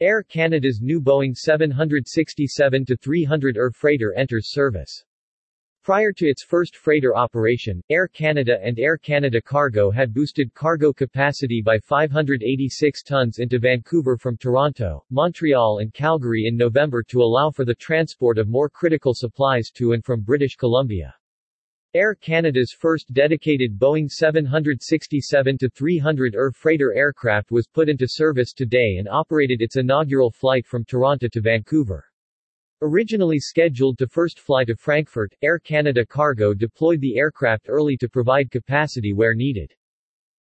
Air Canada's new Boeing 767-300 ER freighter enters service. Prior to its first freighter operation, Air Canada and Air Canada Cargo had boosted cargo capacity by 586 tons into Vancouver from Toronto, Montreal and Calgary in November to allow for the transport of more critical supplies to and from British Columbia. Air Canada's first dedicated Boeing 767-300 ER freighter aircraft was put into service today and operated its inaugural flight from Toronto to Vancouver. Originally scheduled to first fly to Frankfurt, Air Canada Cargo deployed the aircraft early to provide capacity where needed.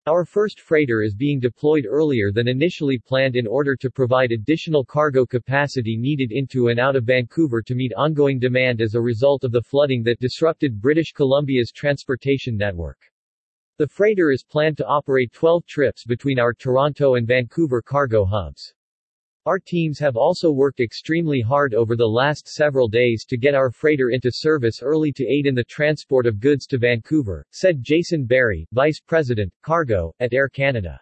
Our first freighter is being deployed earlier than initially planned in order to provide additional cargo capacity needed into and out of Vancouver to meet ongoing demand as a result of the flooding that disrupted British Columbia's transportation network. The freighter is planned to operate 12 trips between our Toronto and Vancouver cargo hubs. Our teams have also worked extremely hard over the last several days to get our freighter into service early to aid in the transport of goods to Vancouver, said Jason Berry, Vice President, Cargo, at Air Canada.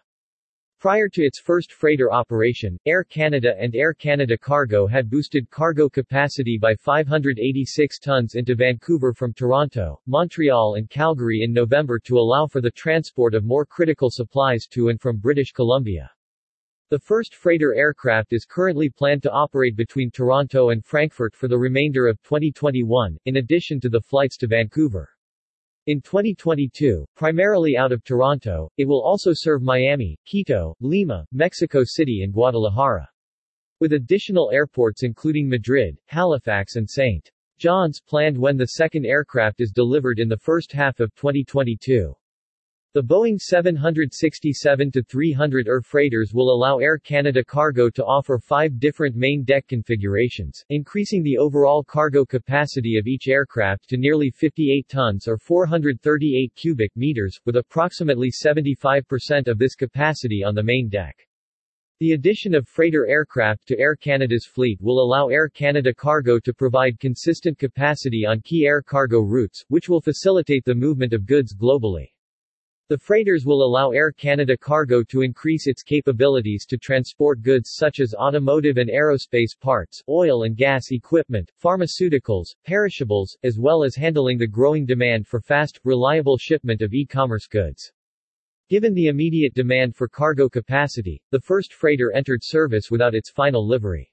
Prior to its first freighter operation, Air Canada and Air Canada Cargo had boosted cargo capacity by 586 tons into Vancouver from Toronto, Montreal and Calgary in November to allow for the transport of more critical supplies to and from British Columbia. The first freighter aircraft is currently planned to operate between Toronto and Frankfurt for the remainder of 2021, in addition to the flights to Vancouver. In 2022, primarily out of Toronto, it will also serve Miami, Quito, Lima, Mexico City and Guadalajara. With additional airports including Madrid, Halifax and St. John's planned when the second aircraft is delivered in the first half of 2022. The Boeing 767-300 ER freighters will allow Air Canada Cargo to offer five different main deck configurations, increasing the overall cargo capacity of each aircraft to nearly 58 tons or 438 cubic meters, with approximately 75% of this capacity on the main deck. The addition of freighter aircraft to Air Canada's fleet will allow Air Canada Cargo to provide consistent capacity on key air cargo routes, which will facilitate the movement of goods globally. The freighters will allow Air Canada Cargo to increase its capabilities to transport goods such as automotive and aerospace parts, oil and gas equipment, pharmaceuticals, perishables, as well as handling the growing demand for fast, reliable shipment of e-commerce goods. Given the immediate demand for cargo capacity, the first freighter entered service without its final livery.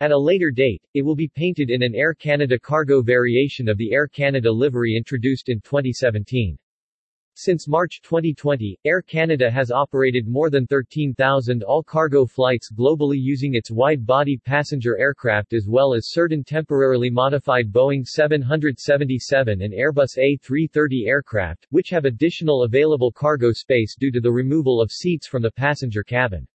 At a later date, it will be painted in an Air Canada cargo variation of the Air Canada livery introduced in 2017. Since March 2020, Air Canada has operated more than 13,000 all-cargo flights globally using its wide-body passenger aircraft as well as certain temporarily modified Boeing 777 and Airbus A330 aircraft, which have additional available cargo space due to the removal of seats from the passenger cabin.